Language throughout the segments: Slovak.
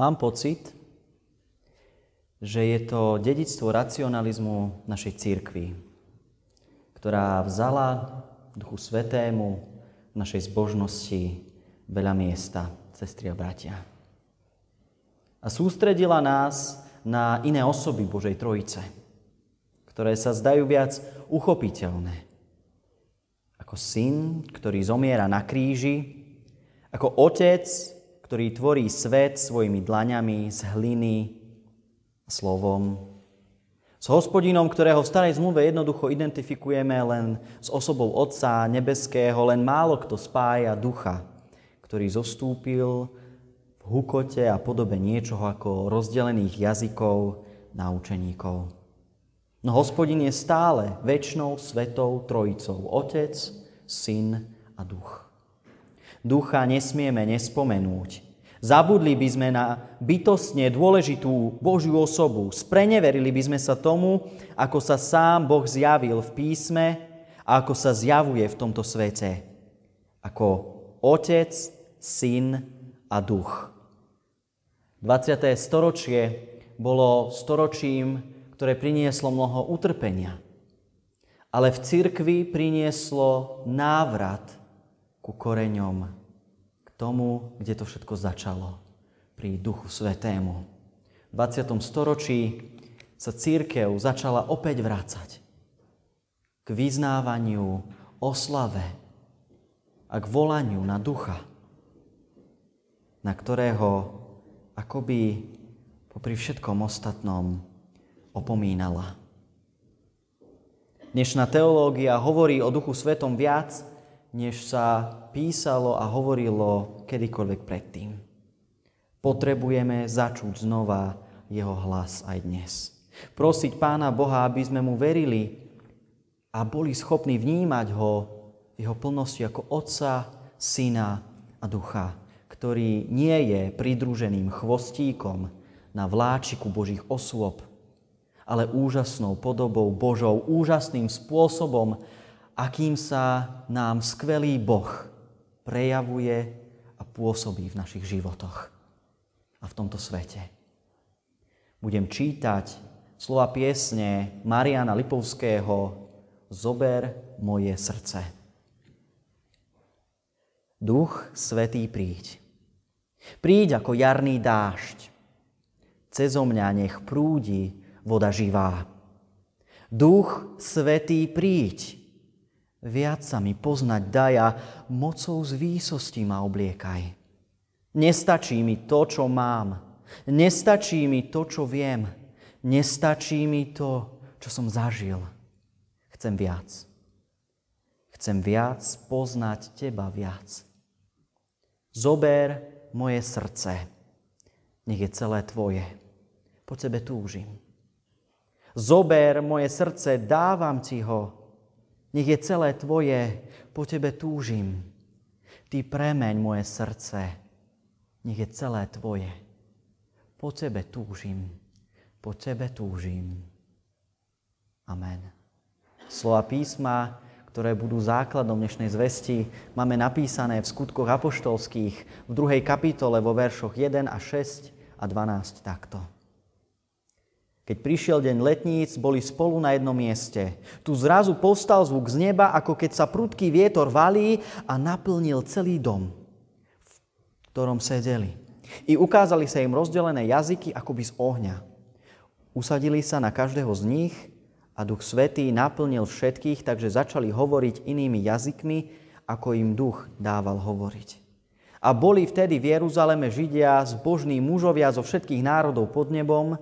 Mám pocit, že je to dedictvo racionalizmu našej církvy, ktorá vzala Duchu Svetému v našej zbožnosti veľa miesta, sestri a bratia. A sústredila nás na iné osoby Božej Trojice, ktoré sa zdajú viac uchopiteľné. Ako syn, ktorý zomiera na kríži, ako otec, ktorý tvorí svet svojimi dlaňami z hliny slovom. S hospodinom, ktorého v starej zmluve jednoducho identifikujeme len s osobou Otca nebeského, len málo kto spája ducha, ktorý zostúpil v hukote a podobe niečoho ako rozdelených jazykov na učeníkov. No hospodin je stále väčšnou svetou trojicou. Otec, Syn a Duch. Ducha nesmieme nespomenúť, Zabudli by sme na bytostne dôležitú Božiu osobu. Spreneverili by sme sa tomu, ako sa sám Boh zjavil v písme a ako sa zjavuje v tomto svete. Ako Otec, Syn a Duch. 20. storočie bolo storočím, ktoré prinieslo mnoho utrpenia. Ale v cirkvi prinieslo návrat ku koreňom tomu, kde to všetko začalo, pri Duchu Svetému. V 20. storočí sa církev začala opäť vrácať k vyznávaniu, oslave a k volaniu na ducha, na ktorého akoby popri všetkom ostatnom opomínala. Dnešná teológia hovorí o Duchu Svetom viac, než sa písalo a hovorilo kedykoľvek predtým. Potrebujeme začuť znova jeho hlas aj dnes. Prosiť Pána Boha, aby sme mu verili a boli schopní vnímať ho jeho plnosti ako Otca, Syna a Ducha, ktorý nie je pridruženým chvostíkom na vláčiku Božích osôb, ale úžasnou podobou Božou, úžasným spôsobom, akým sa nám skvelý Boh prejavuje a pôsobí v našich životoch a v tomto svete. Budem čítať slova piesne Mariana Lipovského Zober moje srdce. Duch Svetý príď. Príď ako jarný dážď. Cezo mňa nech prúdi voda živá. Duch Svetý príď Viac sa mi poznať daj a mocou z výsosti ma obliekaj. Nestačí mi to, čo mám. Nestačí mi to, čo viem. Nestačí mi to, čo som zažil. Chcem viac. Chcem viac poznať Teba viac. Zober moje srdce. Nech je celé Tvoje. Po Tebe túžim. Zober moje srdce, dávam Ti ho nech je celé Tvoje, po Tebe túžim. Ty premeň moje srdce, nech je celé Tvoje. Po Tebe túžim, po Tebe túžim. Amen. Slova písma, ktoré budú základom dnešnej zvesti, máme napísané v skutkoch apoštolských v druhej kapitole vo veršoch 1 a 6 a 12 takto. Keď prišiel deň letníc, boli spolu na jednom mieste. Tu zrazu povstal zvuk z neba, ako keď sa prudký vietor valí a naplnil celý dom, v ktorom sedeli. I ukázali sa im rozdelené jazyky akoby z ohňa. Usadili sa na každého z nich a Duch Svetý naplnil všetkých, takže začali hovoriť inými jazykmi, ako im Duch dával hovoriť. A boli vtedy v Jeruzaleme Židia, zbožní mužovia zo všetkých národov pod nebom,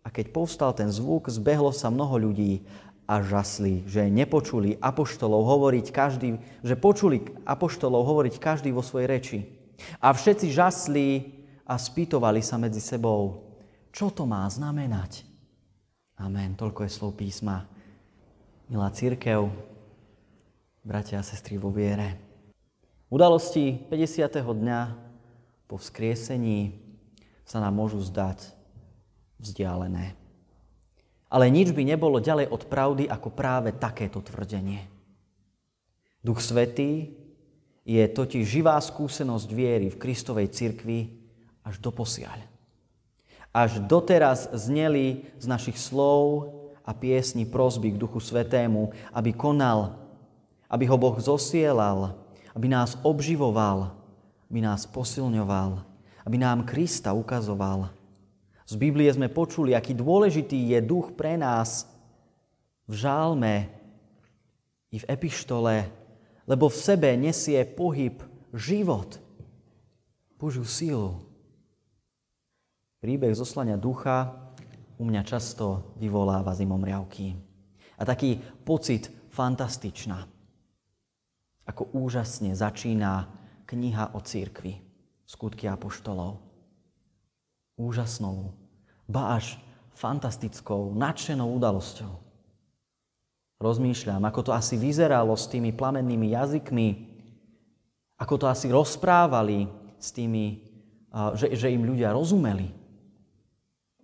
a keď povstal ten zvuk, zbehlo sa mnoho ľudí a žasli, že nepočuli apoštolov hovoriť každý, že počuli apoštolov hovoriť každý vo svojej reči. A všetci žasli a spýtovali sa medzi sebou, čo to má znamenať. Amen. Toľko je slov písma. Milá církev, bratia a sestry vo viere. Udalosti 50. dňa po vzkriesení sa nám môžu zdať vzdialené. Ale nič by nebolo ďalej od pravdy ako práve takéto tvrdenie. Duch Svetý je totiž živá skúsenosť viery v Kristovej cirkvi až do posiaľ. Až doteraz zneli z našich slov a piesni prosby k Duchu Svetému, aby konal, aby ho Boh zosielal, aby nás obživoval, aby nás posilňoval, aby nám Krista ukazoval. Z Biblie sme počuli, aký dôležitý je duch pre nás v žálme i v epištole, lebo v sebe nesie pohyb život, Božiu sílu. Príbeh zoslania ducha u mňa často vyvoláva zimomriavky. A taký pocit fantastičná. Ako úžasne začína kniha o církvi, skutky apoštolov. Úžasnou, ba až fantastickou, nadšenou udalosťou. Rozmýšľam, ako to asi vyzeralo s tými plamennými jazykmi, ako to asi rozprávali s tými, že, že im ľudia rozumeli.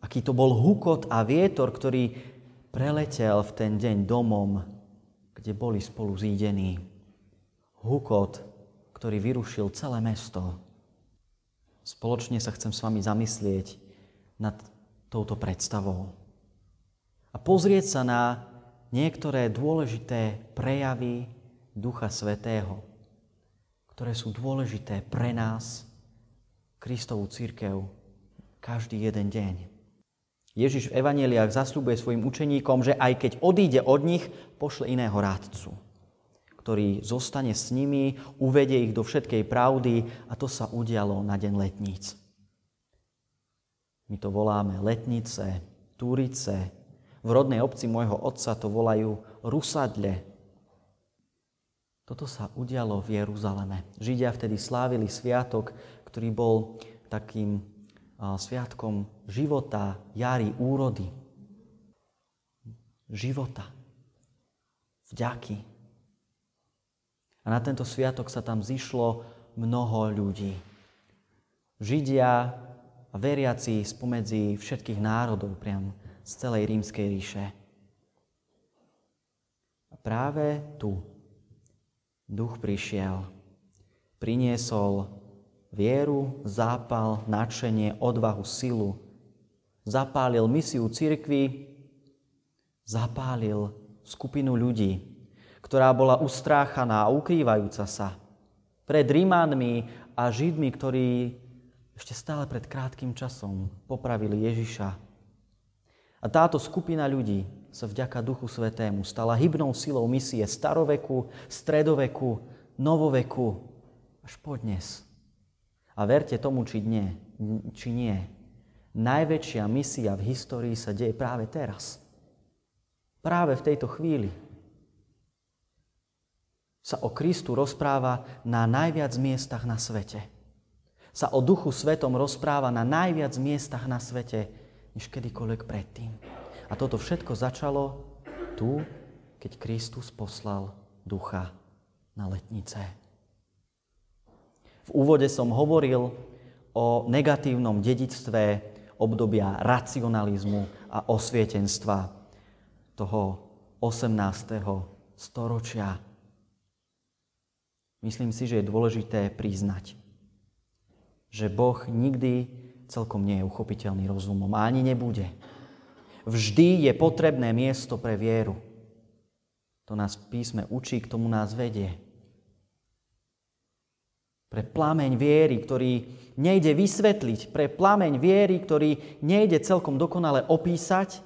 Aký to bol hukot a vietor, ktorý preletel v ten deň domom, kde boli spolu zídení. Hukot, ktorý vyrušil celé mesto. Spoločne sa chcem s vami zamyslieť nad touto predstavou. A pozrieť sa na niektoré dôležité prejavy Ducha Svetého, ktoré sú dôležité pre nás, Kristovú církev, každý jeden deň. Ježiš v evaneliách zasľubuje svojim učeníkom, že aj keď odíde od nich, pošle iného rádcu, ktorý zostane s nimi, uvedie ich do všetkej pravdy a to sa udialo na deň letníc. My to voláme letnice, túrice. V rodnej obci môjho otca to volajú rusadle. Toto sa udialo v Jeruzaleme. Židia vtedy slávili sviatok, ktorý bol takým sviatkom života, jary, úrody. Života. Vďaky. A na tento sviatok sa tam zišlo mnoho ľudí. Židia a veriaci spomedzi všetkých národov, priam z celej rímskej ríše. A práve tu duch prišiel, priniesol vieru, zápal, nadšenie, odvahu, silu. Zapálil misiu cirkvi, zapálil skupinu ľudí, ktorá bola ustráchaná a ukrývajúca sa pred Rímanmi a Židmi, ktorí ešte stále pred krátkým časom popravili Ježiša. A táto skupina ľudí sa vďaka Duchu Svetému stala hybnou silou misie staroveku, stredoveku, novoveku až podnes. A verte tomu, či nie, či nie. Najväčšia misia v histórii sa deje práve teraz. Práve v tejto chvíli sa o Kristu rozpráva na najviac miestach na svete. Sa o Duchu Svetom rozpráva na najviac miestach na svete, než kedykoľvek predtým. A toto všetko začalo tu, keď Kristus poslal Ducha na letnice. V úvode som hovoril o negatívnom dedictve obdobia racionalizmu a osvietenstva toho 18. storočia. Myslím si, že je dôležité priznať, že Boh nikdy celkom nie je uchopiteľný rozumom a ani nebude. Vždy je potrebné miesto pre vieru. To nás písme učí, k tomu nás vedie pre plameň viery, ktorý nejde vysvetliť, pre plameň viery, ktorý nejde celkom dokonale opísať,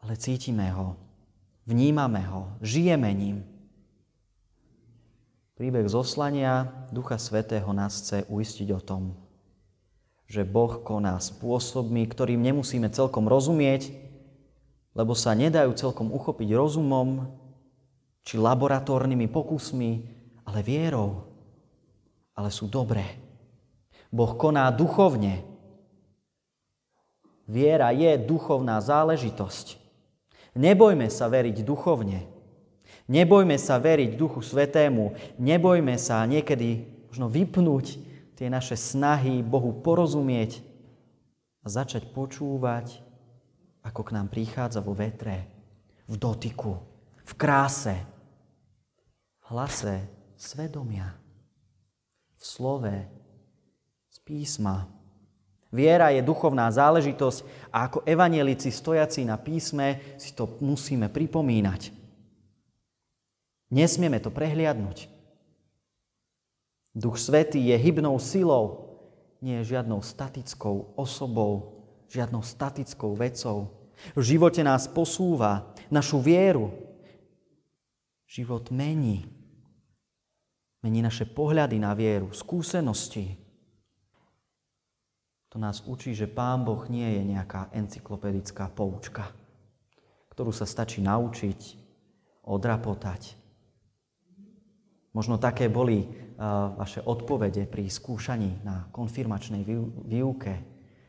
ale cítime ho, vnímame ho, žijeme ním. Príbeh zoslania Ducha Svetého nás chce uistiť o tom, že Boh koná spôsobmi, ktorým nemusíme celkom rozumieť, lebo sa nedajú celkom uchopiť rozumom či laboratórnymi pokusmi, ale vierou. Ale sú dobré. Boh koná duchovne. Viera je duchovná záležitosť. Nebojme sa veriť duchovne. Nebojme sa veriť Duchu Svetému. Nebojme sa niekedy možno vypnúť tie naše snahy Bohu porozumieť a začať počúvať, ako k nám prichádza vo vetre, v dotyku, v kráse, v hlase svedomia, v slove, z písma. Viera je duchovná záležitosť a ako evanielici stojaci na písme si to musíme pripomínať. Nesmieme to prehliadnúť. Duch Svetý je hybnou silou, nie je žiadnou statickou osobou, žiadnou statickou vecou. V živote nás posúva našu vieru. Život mení. Mení naše pohľady na vieru, skúsenosti. To nás učí, že Pán Boh nie je nejaká encyklopedická poučka, ktorú sa stačí naučiť, odrapotať Možno také boli vaše odpovede pri skúšaní na konfirmačnej výuke.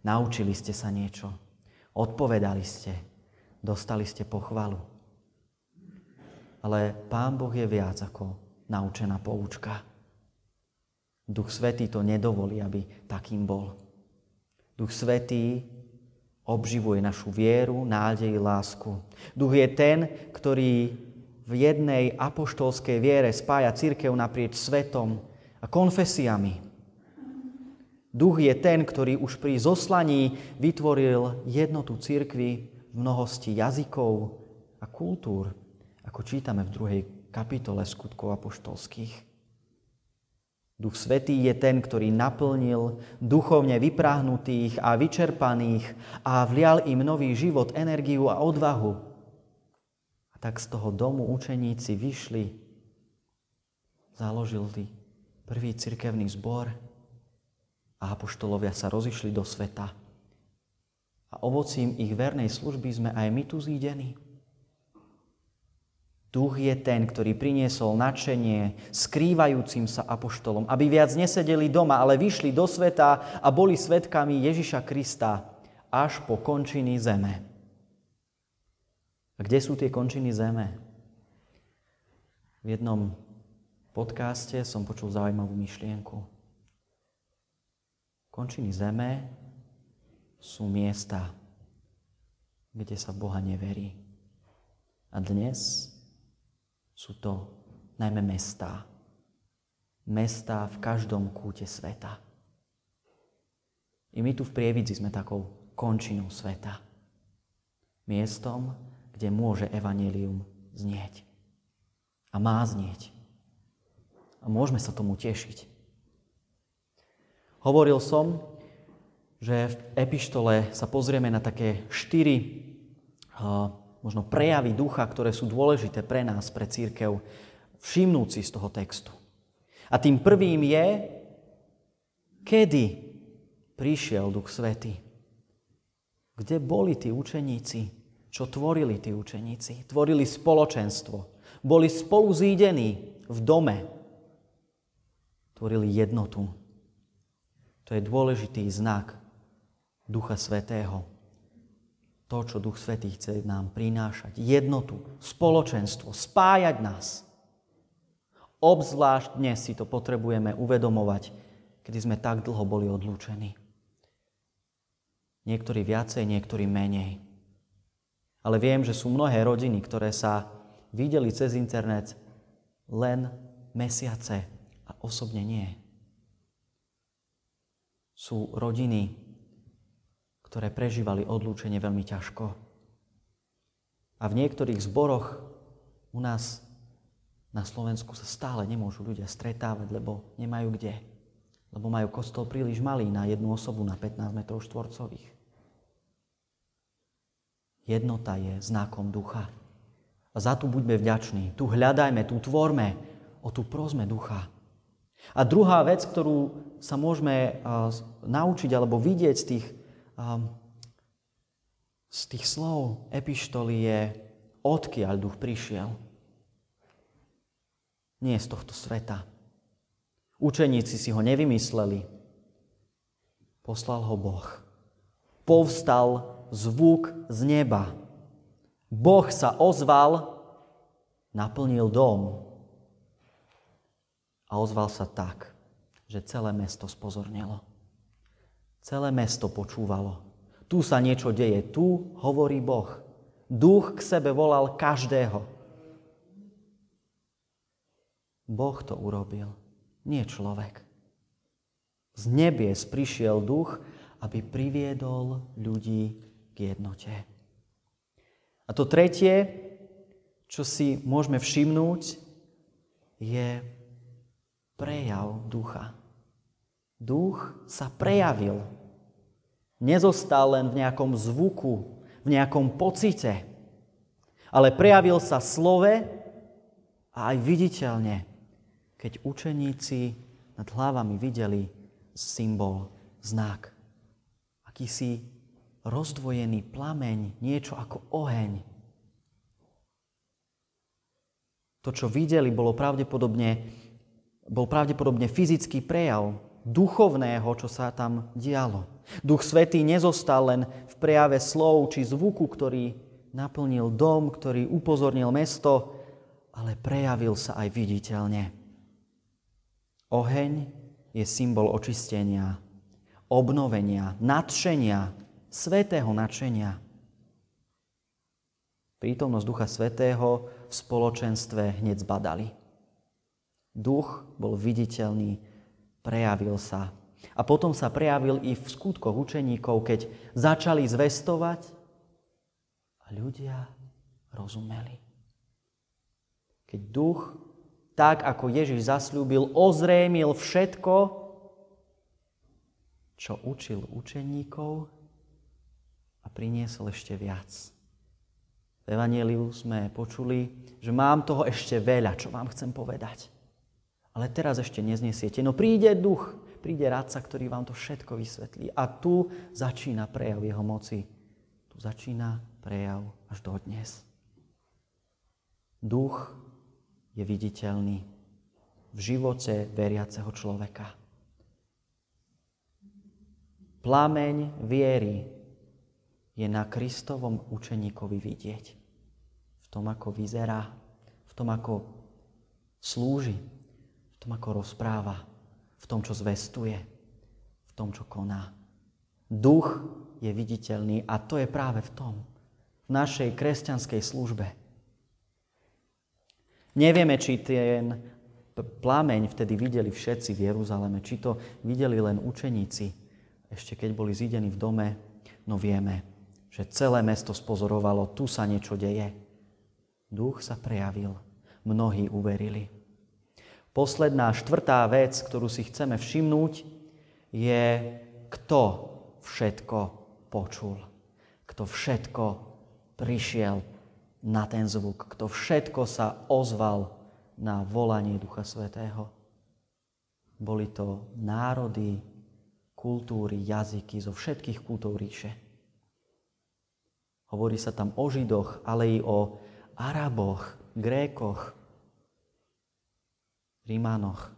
Naučili ste sa niečo, odpovedali ste, dostali ste pochvalu. Ale Pán Boh je viac ako naučená poučka. Duch Svetý to nedovolí, aby takým bol. Duch Svetý obživuje našu vieru, nádej, lásku. Duch je ten, ktorý v jednej apoštolskej viere spája církev naprieč svetom a konfesiami. Duch je ten, ktorý už pri zoslaní vytvoril jednotu církvy v mnohosti jazykov a kultúr, ako čítame v druhej kapitole skutkov apoštolských. Duch Svetý je ten, ktorý naplnil duchovne vypráhnutých a vyčerpaných a vlial im nový život, energiu a odvahu tak z toho domu učeníci vyšli, založili prvý cirkevný zbor a apoštolovia sa rozišli do sveta. A ovocím ich vernej služby sme aj my tu zídení. Duch je ten, ktorý priniesol nadšenie skrývajúcim sa apoštolom, aby viac nesedeli doma, ale vyšli do sveta a boli svetkami Ježiša Krista až po končiny zeme. A kde sú tie končiny zeme? V jednom podcaste som počul zaujímavú myšlienku. Končiny zeme sú miesta, kde sa Boha neverí. A dnes sú to najmä mestá. Mestá v každom kúte sveta. I my tu v Prievidzi sme takou končinou sveta. Miestom, kde môže evanelium znieť. A má znieť. A môžeme sa tomu tešiť. Hovoril som, že v epištole sa pozrieme na také štyri možno prejavy ducha, ktoré sú dôležité pre nás, pre církev, všimnúci z toho textu. A tým prvým je, kedy prišiel Duch Svety. Kde boli tí učeníci? Čo tvorili tí učeníci. Tvorili spoločenstvo. Boli spolu zídení v dome. Tvorili jednotu. To je dôležitý znak Ducha Svetého. To, čo Duch Svetý chce nám prinášať. Jednotu, spoločenstvo, spájať nás. Obzvlášť dnes si to potrebujeme uvedomovať, kedy sme tak dlho boli odlúčení. Niektorí viacej, niektorí menej. Ale viem, že sú mnohé rodiny, ktoré sa videli cez internet len mesiace a osobne nie. Sú rodiny, ktoré prežívali odlúčenie veľmi ťažko. A v niektorých zboroch u nás na Slovensku sa stále nemôžu ľudia stretávať, lebo nemajú kde. Lebo majú kostol príliš malý na jednu osobu na 15 metrov štvorcových. Jednota je znakom ducha. A za tu buďme vďační. Tu hľadajme, tu tvorme, o tu prosme ducha. A druhá vec, ktorú sa môžeme naučiť alebo vidieť z tých, z tých slov epištoly je, odkiaľ duch prišiel. Nie z tohto sveta. Učeníci si ho nevymysleli. Poslal ho Boh. Povstal zvuk z neba. Boh sa ozval, naplnil dom a ozval sa tak, že celé mesto spozornilo. Celé mesto počúvalo. Tu sa niečo deje, tu hovorí Boh. Duch k sebe volal každého. Boh to urobil, nie človek. Z nebies prišiel duch aby priviedol ľudí k jednote. A to tretie, čo si môžeme všimnúť, je prejav ducha. Duch sa prejavil. Nezostal len v nejakom zvuku, v nejakom pocite, ale prejavil sa slove a aj viditeľne, keď učeníci nad hlavami videli symbol, znak. Akýsi rozdvojený plameň, niečo ako oheň, To, čo videli, bolo pravdepodobne, bol pravdepodobne fyzický prejav duchovného, čo sa tam dialo. Duch Svetý nezostal len v prejave slov či zvuku, ktorý naplnil dom, ktorý upozornil mesto, ale prejavil sa aj viditeľne. Oheň je symbol očistenia, obnovenia, nadšenia, svetého nadšenia. Prítomnosť Ducha Svetého v spoločenstve hneď zbadali. Duch bol viditeľný, prejavil sa. A potom sa prejavil i v skutkoch učeníkov, keď začali zvestovať a ľudia rozumeli. Keď duch, tak ako Ježiš zasľúbil, ozrémil všetko, čo učil učeníkov a priniesol ešte viac v Evangeliu sme počuli, že mám toho ešte veľa, čo vám chcem povedať. Ale teraz ešte neznesiete. No príde duch, príde rádca, ktorý vám to všetko vysvetlí. A tu začína prejav jeho moci. Tu začína prejav až do dnes. Duch je viditeľný v živote veriaceho človeka. Plameň viery je na Kristovom učeníkovi vidieť tom, ako vyzerá, v tom, ako slúži, v tom, ako rozpráva, v tom, čo zvestuje, v tom, čo koná. Duch je viditeľný a to je práve v tom, v našej kresťanskej službe. Nevieme, či ten plameň vtedy videli všetci v Jeruzaleme, či to videli len učeníci, ešte keď boli zidení v dome, no vieme, že celé mesto spozorovalo, tu sa niečo deje. Duch sa prejavil. Mnohí uverili. Posledná štvrtá vec, ktorú si chceme všimnúť, je, kto všetko počul. Kto všetko prišiel na ten zvuk. Kto všetko sa ozval na volanie Ducha Svetého. Boli to národy, kultúry, jazyky zo všetkých kultúr ríše. Hovorí sa tam o Židoch, ale i o Araboch, Grékoch, Rímanoch.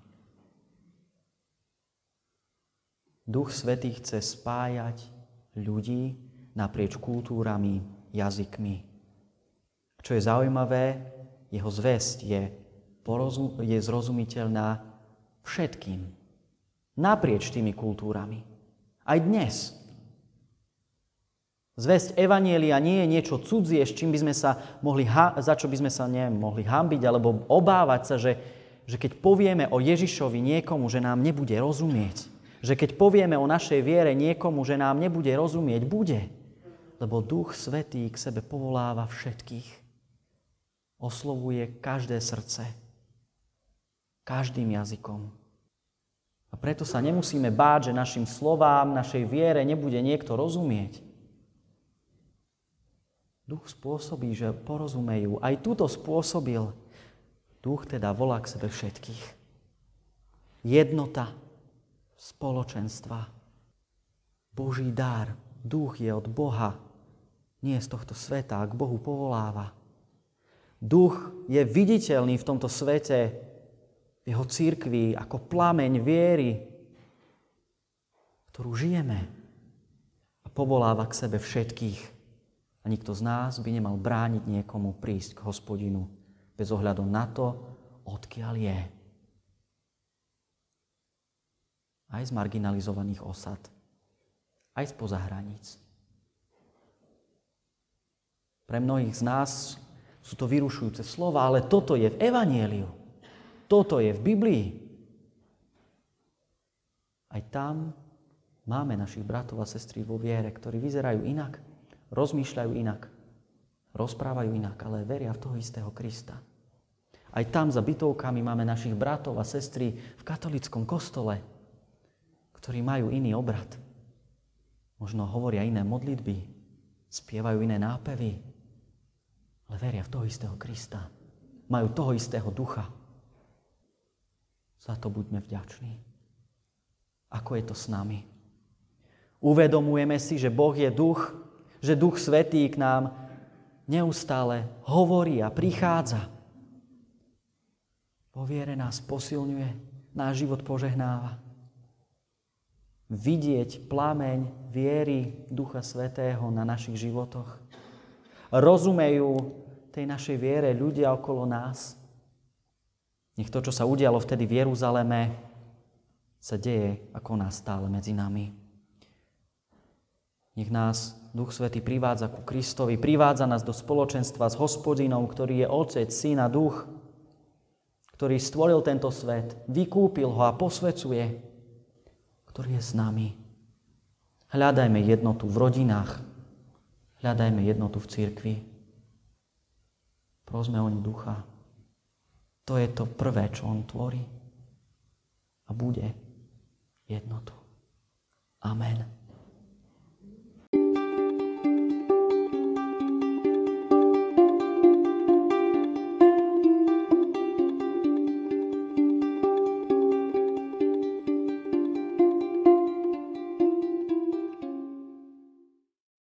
Duch Svetý chce spájať ľudí naprieč kultúrami, jazykmi. Čo je zaujímavé, jeho zväzť je, porozum- je zrozumiteľná všetkým. Naprieč tými kultúrami. Aj dnes. Zväzť Evanielia nie je niečo cudzie, s čím by sme sa mohli, za čo by sme sa nemohli hambiť alebo obávať sa, že, že keď povieme o Ježišovi niekomu, že nám nebude rozumieť, že keď povieme o našej viere niekomu, že nám nebude rozumieť, bude. Lebo Duch Svetý k sebe povoláva všetkých. Oslovuje každé srdce. Každým jazykom. A preto sa nemusíme báť, že našim slovám, našej viere nebude niekto rozumieť. Duch spôsobí, že porozumejú. Aj túto spôsobil. Duch teda volá k sebe všetkých. Jednota, spoločenstva, Boží dar. Duch je od Boha, nie z tohto sveta, k Bohu povoláva. Duch je viditeľný v tomto svete, v jeho církvi, ako plameň viery, ktorú žijeme a povoláva k sebe všetkých. A nikto z nás by nemal brániť niekomu prísť k hospodinu bez ohľadu na to, odkiaľ je. Aj z marginalizovaných osad, aj z hraníc. Pre mnohých z nás sú to vyrušujúce slova, ale toto je v Evanieliu. Toto je v Biblii. Aj tam, Máme našich bratov a sestry vo viere, ktorí vyzerajú inak, rozmýšľajú inak, rozprávajú inak, ale veria v toho istého Krista. Aj tam za bytovkami máme našich bratov a sestry v katolickom kostole, ktorí majú iný obrad. Možno hovoria iné modlitby, spievajú iné nápevy, ale veria v toho istého Krista. Majú toho istého ducha. Za to buďme vďační. Ako je to s nami? Uvedomujeme si, že Boh je duch, že Duch Svetý k nám neustále hovorí a prichádza. Vo viere nás posilňuje, náš život požehnáva. Vidieť plameň viery Ducha Svetého na našich životoch. Rozumejú tej našej viere ľudia okolo nás. Nech to, čo sa udialo vtedy v Jeruzaleme, sa deje ako nás stále medzi nami. Nech nás Duch Svetý privádza ku Kristovi, privádza nás do spoločenstva s hospodinom, ktorý je Otec, Syn a Duch, ktorý stvoril tento svet, vykúpil ho a posvecuje, ktorý je s nami. Hľadajme jednotu v rodinách, hľadajme jednotu v cirkvi. Prosme o ducha. To je to prvé, čo on tvorí. A bude jednotu. Amen.